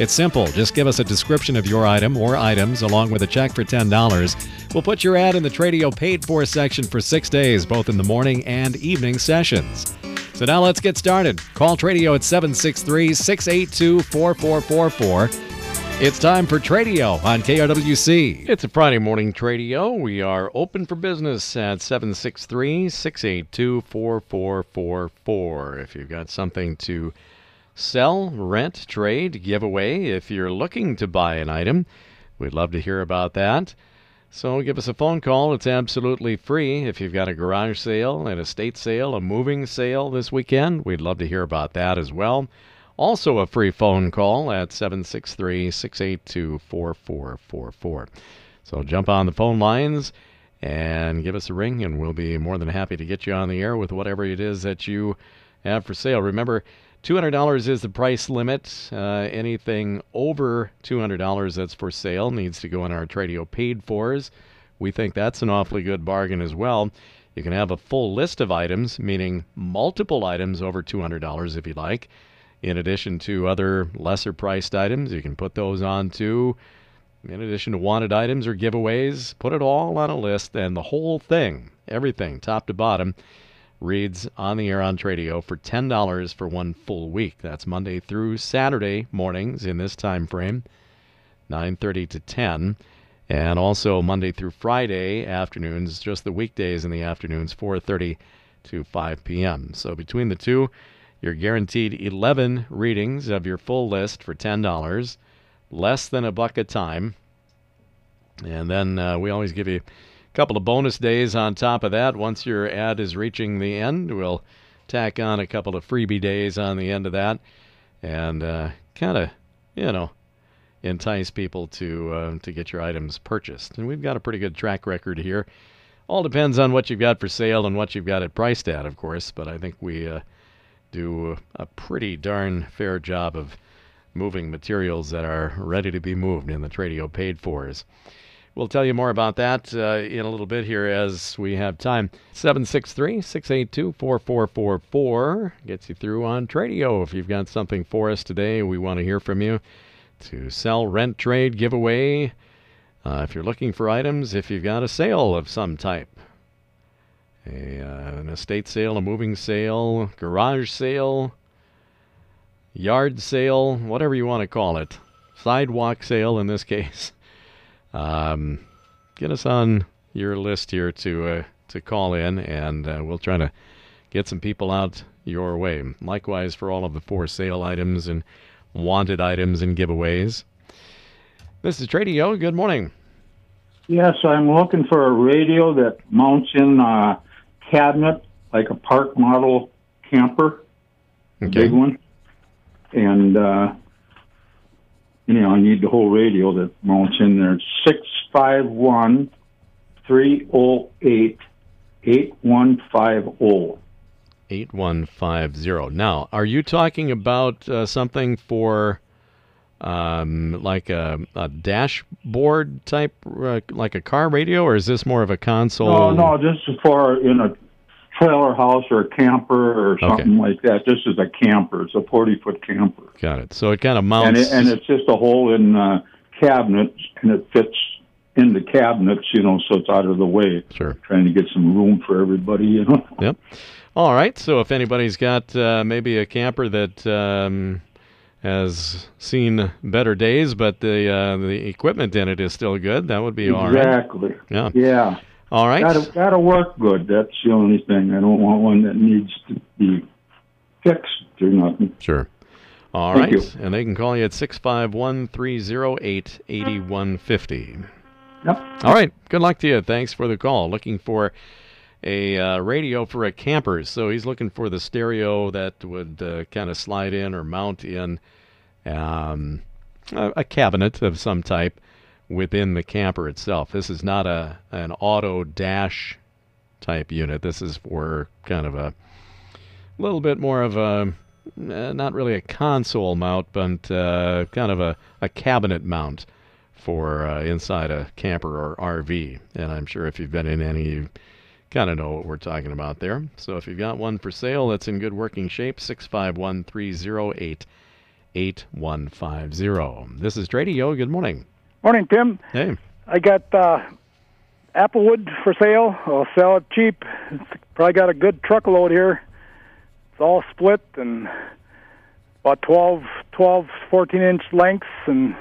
It's simple. Just give us a description of your item or items along with a check for $10. We'll put your ad in the Tradio paid for section for six days, both in the morning and evening sessions. So now let's get started. Call Tradio at 763 682 4444. It's time for Tradio on KRWC. It's a Friday morning Tradio. We are open for business at 763 682 4444. If you've got something to sell, rent, trade, give away, if you're looking to buy an item, we'd love to hear about that. So give us a phone call. It's absolutely free. If you've got a garage sale, an estate sale, a moving sale this weekend, we'd love to hear about that as well. Also, a free phone call at 763 682 4444. So jump on the phone lines and give us a ring, and we'll be more than happy to get you on the air with whatever it is that you have for sale. Remember, $200 is the price limit. Uh, anything over $200 that's for sale needs to go in our Tradio paid fors. We think that's an awfully good bargain as well. You can have a full list of items, meaning multiple items over $200 if you like. In addition to other lesser priced items, you can put those on too. In addition to wanted items or giveaways, put it all on a list and the whole thing, everything, top to bottom, reads on the air on Tradio for $10 for one full week. That's Monday through Saturday mornings in this time frame, 9:30 to 10, and also Monday through Friday afternoons, just the weekdays in the afternoons, 4:30 to 5 p.m. So between the two, you're guaranteed 11 readings of your full list for $10, less than a buck a time. And then uh, we always give you couple of bonus days on top of that. Once your ad is reaching the end, we'll tack on a couple of freebie days on the end of that and uh, kind of, you know, entice people to uh, to get your items purchased. And we've got a pretty good track record here. All depends on what you've got for sale and what you've got it priced at, of course. But I think we uh, do a pretty darn fair job of moving materials that are ready to be moved in the Tradio paid fors. We'll tell you more about that uh, in a little bit here as we have time. 763 682 4444 gets you through on Tradio. If you've got something for us today, we want to hear from you to sell, rent, trade, giveaway. Uh, if you're looking for items, if you've got a sale of some type, a, uh, an estate sale, a moving sale, garage sale, yard sale, whatever you want to call it, sidewalk sale in this case. Um, get us on your list here to uh, to call in, and uh, we'll try to get some people out your way. Likewise for all of the for sale items and wanted items and giveaways. This is Tradio. Good morning. Yes, I'm looking for a radio that mounts in a cabinet, like a park model camper, Okay. big one. And, uh, you know, I need the whole radio that mounts in there. Six five one three oh eight eight one five oh. 8150. Now, are you talking about uh, something for um, like a, a dashboard type, uh, like a car radio, or is this more of a console? No, no, this is for in a trailer house or a camper or Okay. something like that. This is a camper. It's a forty foot camper. Got it. So it kind of and mounts. it, and it's just a hole in uh, cabinets, and it fits in the cabinets, you know, so it's out of the way. Sure. Trying to get some room for everybody, you know. Yep. All right. So if anybody's got uh, maybe a camper that um, has seen better days, but the uh, the equipment in it is still good, that would be all right. exactly. Yeah. Yeah. All right. Gotta gotta work good. That's the only thing. I don't want one that needs to be fixed or nothing. Sure. All Thank right, you. And they can call you at 651 308 8150. Yep. All right. Good luck to you. Thanks for the call. Looking for a uh, radio for a camper. So he's looking for the stereo that would uh, kind of slide in or mount in um, a, a cabinet of some type within the camper itself. This is not a an auto dash type unit. This is for kind of a little bit more of a uh, not really a console mount, but uh, kind of a, a cabinet mount for uh, inside a camper or RV. And I'm sure if you've been in any, you kind of know what we're talking about there. So if you've got one for sale that's in good working shape, 651 308 8150. This is Tradio. Good morning. Morning, Tim. Hey. I got uh, applewood for sale. I'll sell it cheap. It's probably got a good truckload here. It's all split and about 12, 12 14 inch lengths and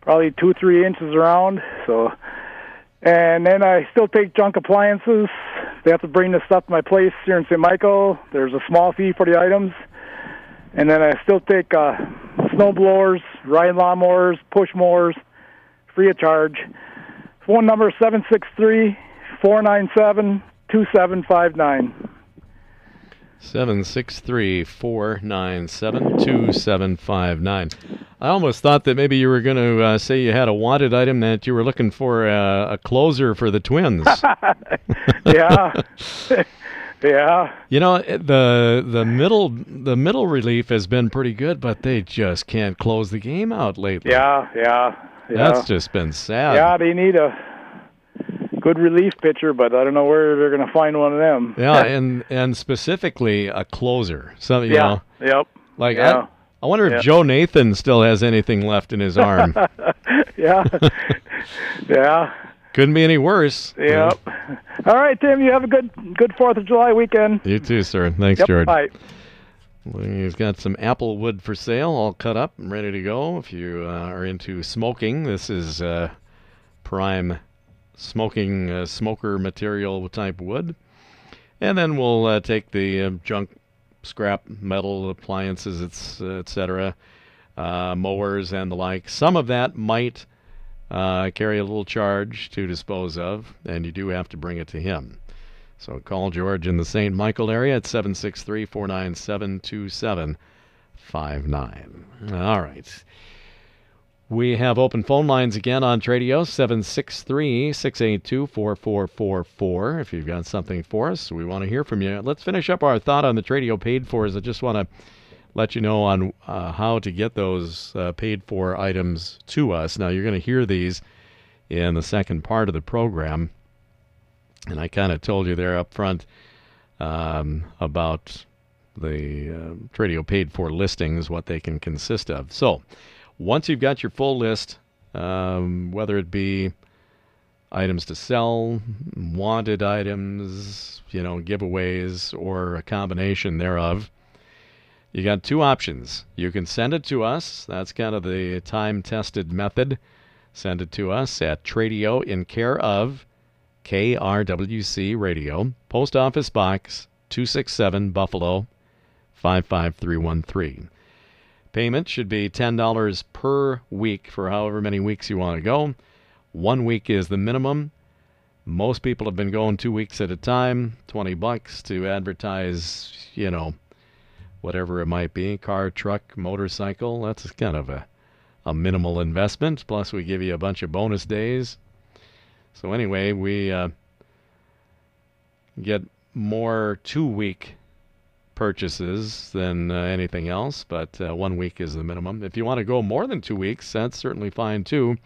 probably two, three inches around. So, and then I still take junk appliances. They have to bring the stuff to my place here in St. Michael. There's a small fee for the items. And then I still take uh, snow blowers, riding lawnmowers, push mowers, free of charge. Phone number seven six three four nine seven two seven five nine. 763 497 2759. I almost thought that maybe you were going to uh, say you had a wanted item that you were looking for a, a closer for the twins. yeah. yeah. You know the the middle the middle relief has been pretty good, but they just can't close the game out lately. Yeah, yeah. That's just been sad. Yeah, they need a good relief pitcher, but I don't know where they're going to find one of them. Yeah, and and specifically a closer. Some you yeah. know, Yep. like Yeah. I, I wonder if. Joe Nathan still has anything left in his arm. yeah. yeah. Couldn't be any worse. Yep. All right, Tim. You have a good good Fourth of July weekend. You too, sir. Thanks, Yep. George. Bye. We've got some apple wood for sale, all cut up and ready to go. If you uh, are into smoking, this is uh, prime smoking uh, smoker material type wood. And then we'll uh, take the uh, junk, scrap metal appliances, etc., uh, mowers and the like. Some of that might carry a little charge to dispose of, and you do have to bring it to him. So call George in the St. Michael area at 763 497 2759. All right. We have open phone lines again on Tradio 763 682 4444. If you've got something for us, we want to hear from you. Let's finish up our thought on the Tradio paid for. Is I just want to let you know on uh, how to get those uh, paid for items to us. Now, you're going to hear these in the second part of the program. And I kind of told you there up front um, about the uh, Tradio paid for listings, what they can consist of. So, once you've got your full list, um, whether it be items to sell, wanted items, you know, giveaways, or a combination thereof, you got two options. You can send it to us. That's kind of the time tested method. Send it to us at Tradio in care of KRWC Radio, Post Office Box 267 Buffalo 55313. Payment should be $10 per week for however many weeks you want to go. One week is the minimum. Most people have been going two weeks at a time, 20 bucks to advertise, you know, whatever it might be car, truck, motorcycle. That's kind of a, a minimal investment. Plus, we give you a bunch of bonus days. So, anyway, we uh, get more two week purchases than uh, anything else, but uh, one week is the minimum. If you want to go more than two weeks, that's certainly fine too.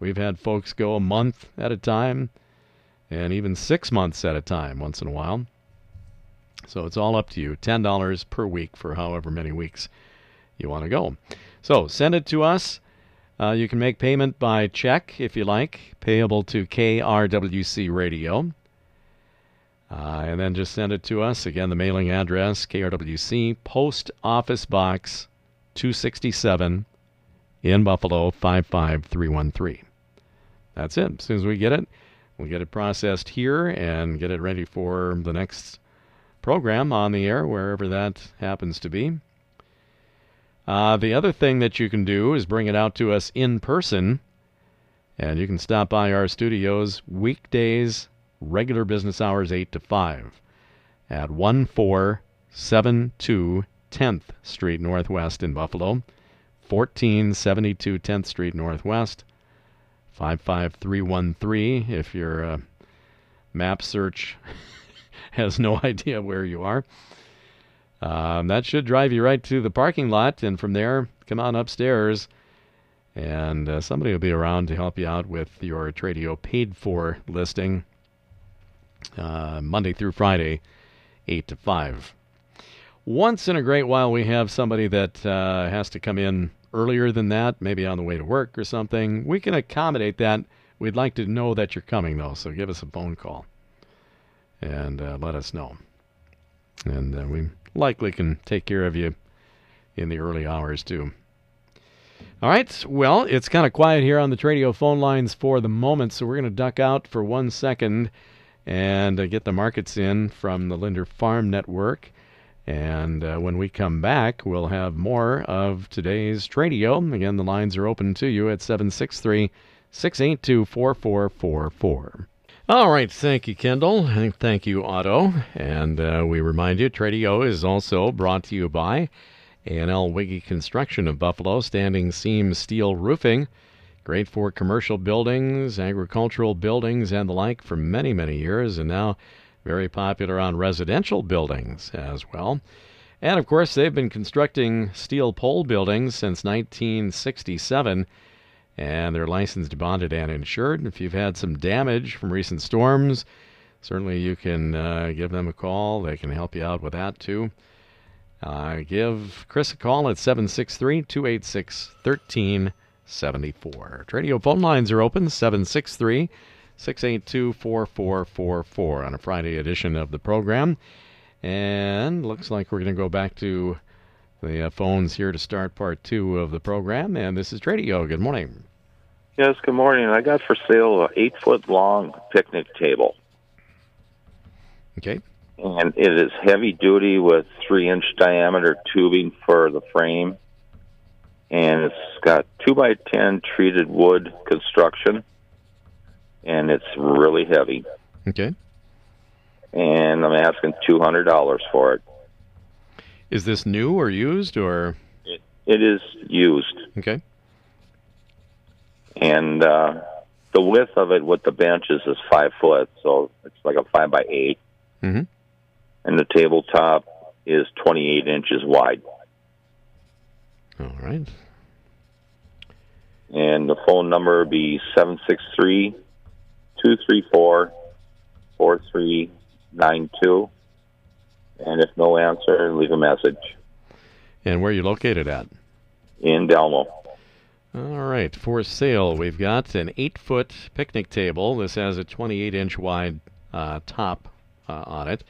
We've had folks go a month at a time and even six months at a time once in a while. So it's all up to you. $10 per week for however many weeks you want to go. So send it to us. Uh, you can make payment by check if you like, payable to KRWC Radio. Uh, and then just send it to us. Again, the mailing address KRWC, Post Office Box 267 in Buffalo 55313. That's it. As soon as we get it, we'll get it processed here and get it ready for the next program on the air, wherever that happens to be. Uh, the other thing that you can do is bring it out to us in person, and you can stop by our studios weekdays, regular business hours 8 to 5 at 1472 10th Street Northwest in Buffalo, 1472 10th Street Northwest, 55313 if your uh, map search has no idea where you are. Um, that should drive you right to the parking lot, and from there, come on upstairs, and uh, somebody will be around to help you out with your Tradio paid for listing uh, Monday through Friday, 8 to 5. Once in a great while, we have somebody that uh, has to come in earlier than that, maybe on the way to work or something. We can accommodate that. We'd like to know that you're coming, though, so give us a phone call and uh, let us know. And uh, we likely can take care of you in the early hours, too. All right, well, it's kind of quiet here on the Tradio phone lines for the moment, so we're going to duck out for one second and uh, get the markets in from the Linder Farm Network. And uh, when we come back, we'll have more of today's Tradio. Again, the lines are open to you at 763 682 4444. All right, thank you, Kendall, and thank you, Otto. And uh, we remind you, Tradio is also brought to you by A&L Wiggy Construction of Buffalo, standing seam steel roofing. Great for commercial buildings, agricultural buildings, and the like for many, many years, and now very popular on residential buildings as well. And of course, they've been constructing steel pole buildings since 1967 and they're licensed, bonded, and insured. If you've had some damage from recent storms, certainly you can uh, give them a call. They can help you out with that too. Uh, give Chris a call at 763 286 1374. Radio phone lines are open 763 682 4444 on a Friday edition of the program. And looks like we're going to go back to the uh, phones here to start part two of the program. And this is Tradio. Good morning. Yes, good morning. I got for sale an eight foot long picnic table. Okay. And it is heavy duty with three inch diameter tubing for the frame. And it's got two by ten treated wood construction. And it's really heavy. Okay. And I'm asking two hundred dollars for it. Is this new or used or? It, it is used. Okay. And uh, the width of it with the benches is five foot, so it's like a five by 8 Mm-hmm. And the tabletop is 28 inches wide. All right. And the phone number would be 763 234 4392. And if no answer, leave a message. And where are you located at? In Delano. All right. For sale, we've got an eight foot picnic table. This has a 28 inch wide uh, top uh, on it.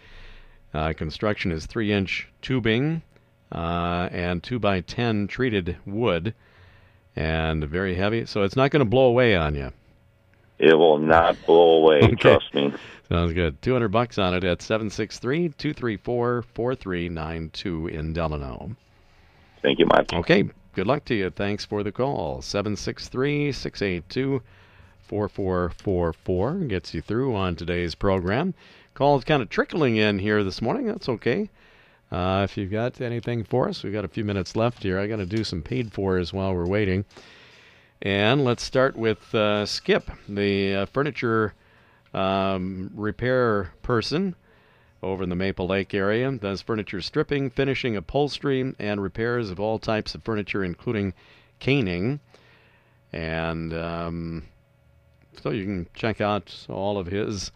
Uh, construction is three inch tubing uh, and two by 10 treated wood and very heavy. So it's not going to blow away on you. It will not blow away, Okay. trust me. Sounds good. 200 bucks on it at 763 234 4392 in Delano. Thank you, Mike. Okay. Good luck to you. Thanks for the call. 763 682 4444 gets you through on today's program. Calls kind of trickling in here this morning. That's okay. Uh, if you've got anything for us, we've got a few minutes left here. I got to do some paid fors while we're waiting. And let's start with uh, Skip, the uh, furniture um, repair person over in the Maple Lake area. Does furniture stripping, finishing, upholstery, and repairs of all types of furniture, including caning. And um, so you can check out all of his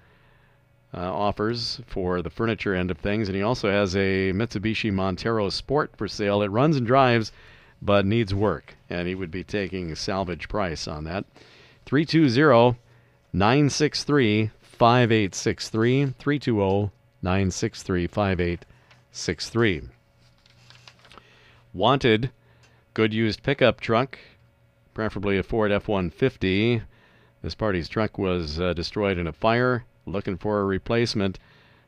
uh, offers for the furniture end of things. And he also has a Mitsubishi Montero Sport for sale. It runs and drives, but needs work. And he would be taking salvage price on that. 320 963 5863. 320 963 5863. Wanted good used pickup truck, preferably a Ford F 150. This party's truck was uh, destroyed in a fire. Looking for a replacement.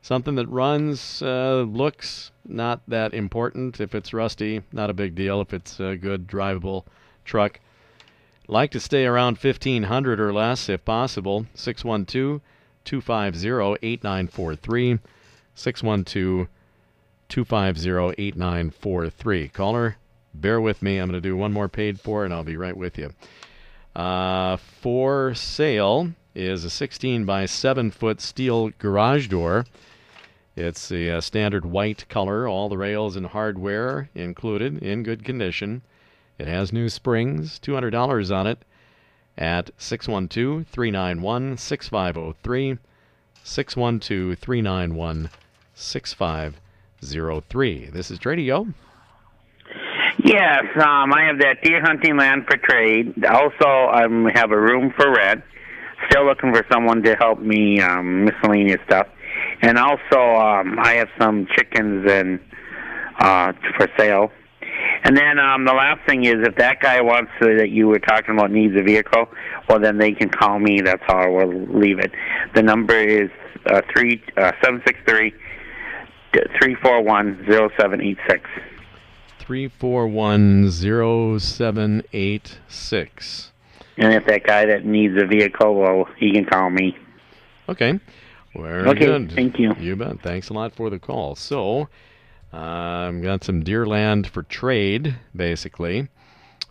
Something that runs, uh, looks not that important. If it's rusty, not a big deal. If it's a good drivable truck, like to stay around 1500 or less if possible. 612 250 8943. 612 250 8943. Caller, bear with me. I'm going to do one more paid for and I'll be right with you. Uh, for sale is a 16 by 7 foot steel garage door. It's the uh, standard white color, all the rails and hardware included in good condition. It has new springs, $200 on it at 612 391 6503. 612 391 6503. This is Tradio. Yes, um, I have that deer hunting land for trade. Also, I um, have a room for rent. Still looking for someone to help me um, miscellaneous stuff, and also um, I have some chickens and uh, for sale. And then um, the last thing is, if that guy wants to, that you were talking about needs a vehicle, well then they can call me. That's how I will leave it. The number is uh, three uh, seven six three three four one zero seven eight six. Three four one zero seven eight six. And if that guy that needs a vehicle, well, he can call me. Okay. Very okay, good. Thank you. You bet. Thanks a lot for the call. So, I've um, got some deer land for trade, basically.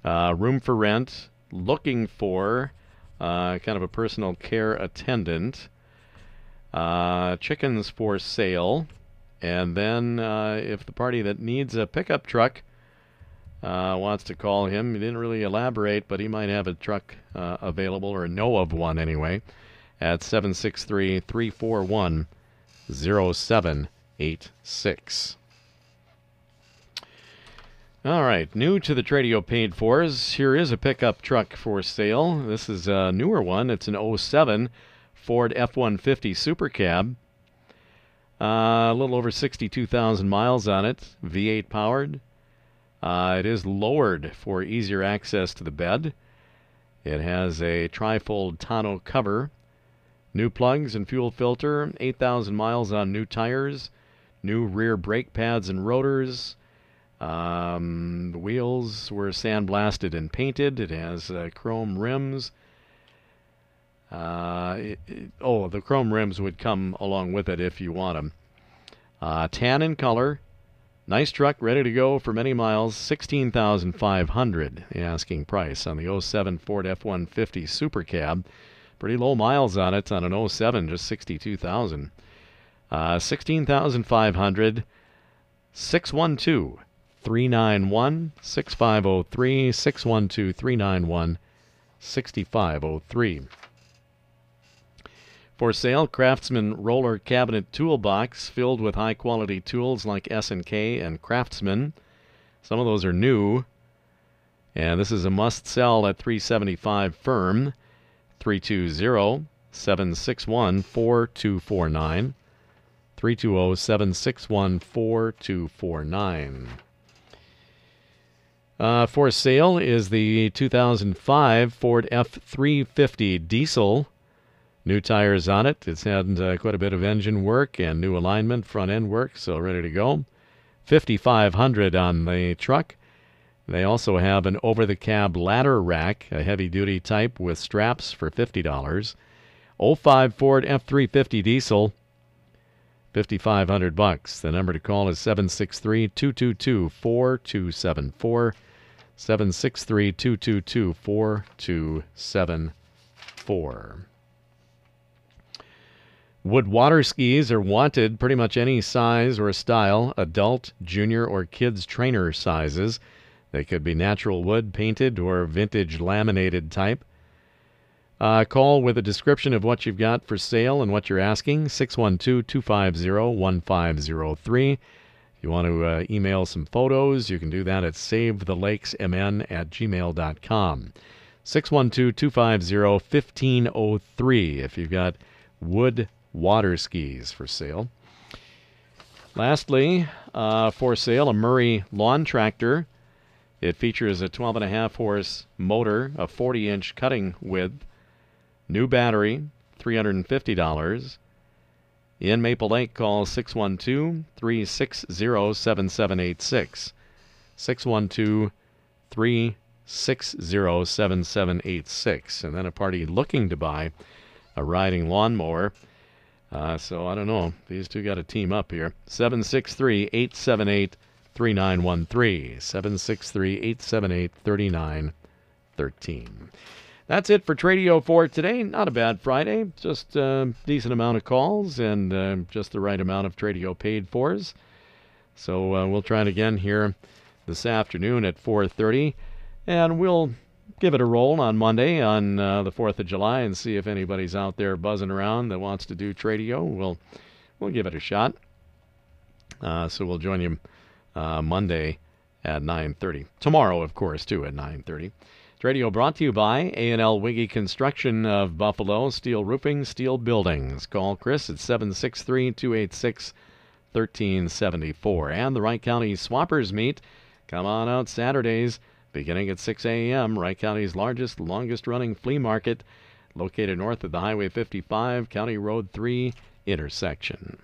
Uh, room for rent. Looking for uh, kind of a personal care attendant. Uh, chickens for sale. And then, uh, if the party that needs a pickup truck uh, wants to call him, he didn't really elaborate, but he might have a truck uh, available, or know of one anyway, at 763 341 0786. All right, new to the Tradio paid fors. Here is a pickup truck for sale. This is a newer one. It's an 07 Ford F 150 Super Cab. Uh, a little over 62,000 miles on it, V8 powered. Uh, it is lowered for easier access to the bed. It has a trifold tonneau cover, new plugs and fuel filter, 8,000 miles on new tires, new rear brake pads and rotors. Um, the wheels were sandblasted and painted. It has uh, chrome rims. Uh, it, it, oh, the chrome rims would come along with it if you want them. Uh, tan in color. Nice truck, ready to go for many miles. 16500 the asking price on the 07 Ford F-150 Super Cab. Pretty low miles on it on an 07, just 62,000. Uh, 16,500. 612 391 6503. 612 391 6503. For sale, Craftsman roller cabinet toolbox filled with high quality tools like S&K and Craftsman. Some of those are new. And this is a must sell at 375 firm 320 761 4249 320 761 4249. Uh, for sale is the 2005 Ford F350 diesel New tires on it. It's had uh, quite a bit of engine work and new alignment, front end work, so ready to go. 5500 on the truck. They also have an over the cab ladder rack, a heavy duty type with straps for $50. 05 Ford F350 diesel 5500 bucks. The number to call is 763 222 Wood water skis are wanted pretty much any size or style, adult, junior, or kids trainer sizes. They could be natural wood, painted, or vintage laminated type. Uh, call with a description of what you've got for sale and what you're asking 612 250 1503. If you want to uh, email some photos, you can do that at savethelakesmn at gmail.com. 612 250 1503 if you've got wood water skis for sale. Lastly, uh, for sale, a Murray lawn tractor. It features a 12.5 horse motor, a 40 inch cutting width, new battery, $350. In Maple Lake, call 612 360 7786. 612 360 7786. And then a party looking to buy a riding lawnmower uh, so I don't know. These two got to team up here. 763 878 3913. 763 878 3913. That's it for Tradio for today. Not a bad Friday. Just a decent amount of calls and uh, just the right amount of Tradio paid fors. So uh, we'll try it again here this afternoon at 4:30, and we'll give it a roll on Monday on uh, the 4th of July and see if anybody's out there buzzing around that wants to do Tradio. We'll we'll give it a shot. Uh, so we'll join you uh, Monday at 9:30. Tomorrow, of course, too at 9:30. Radio brought to you by A&L Wiggy Construction of Buffalo, steel roofing, steel buildings. Call Chris at 763-286-1374. And the Wright County Swappers meet. Come on out Saturdays beginning at 6 a.m. Wright County's largest, longest running flea market located north of the Highway 55 County Road 3 intersection.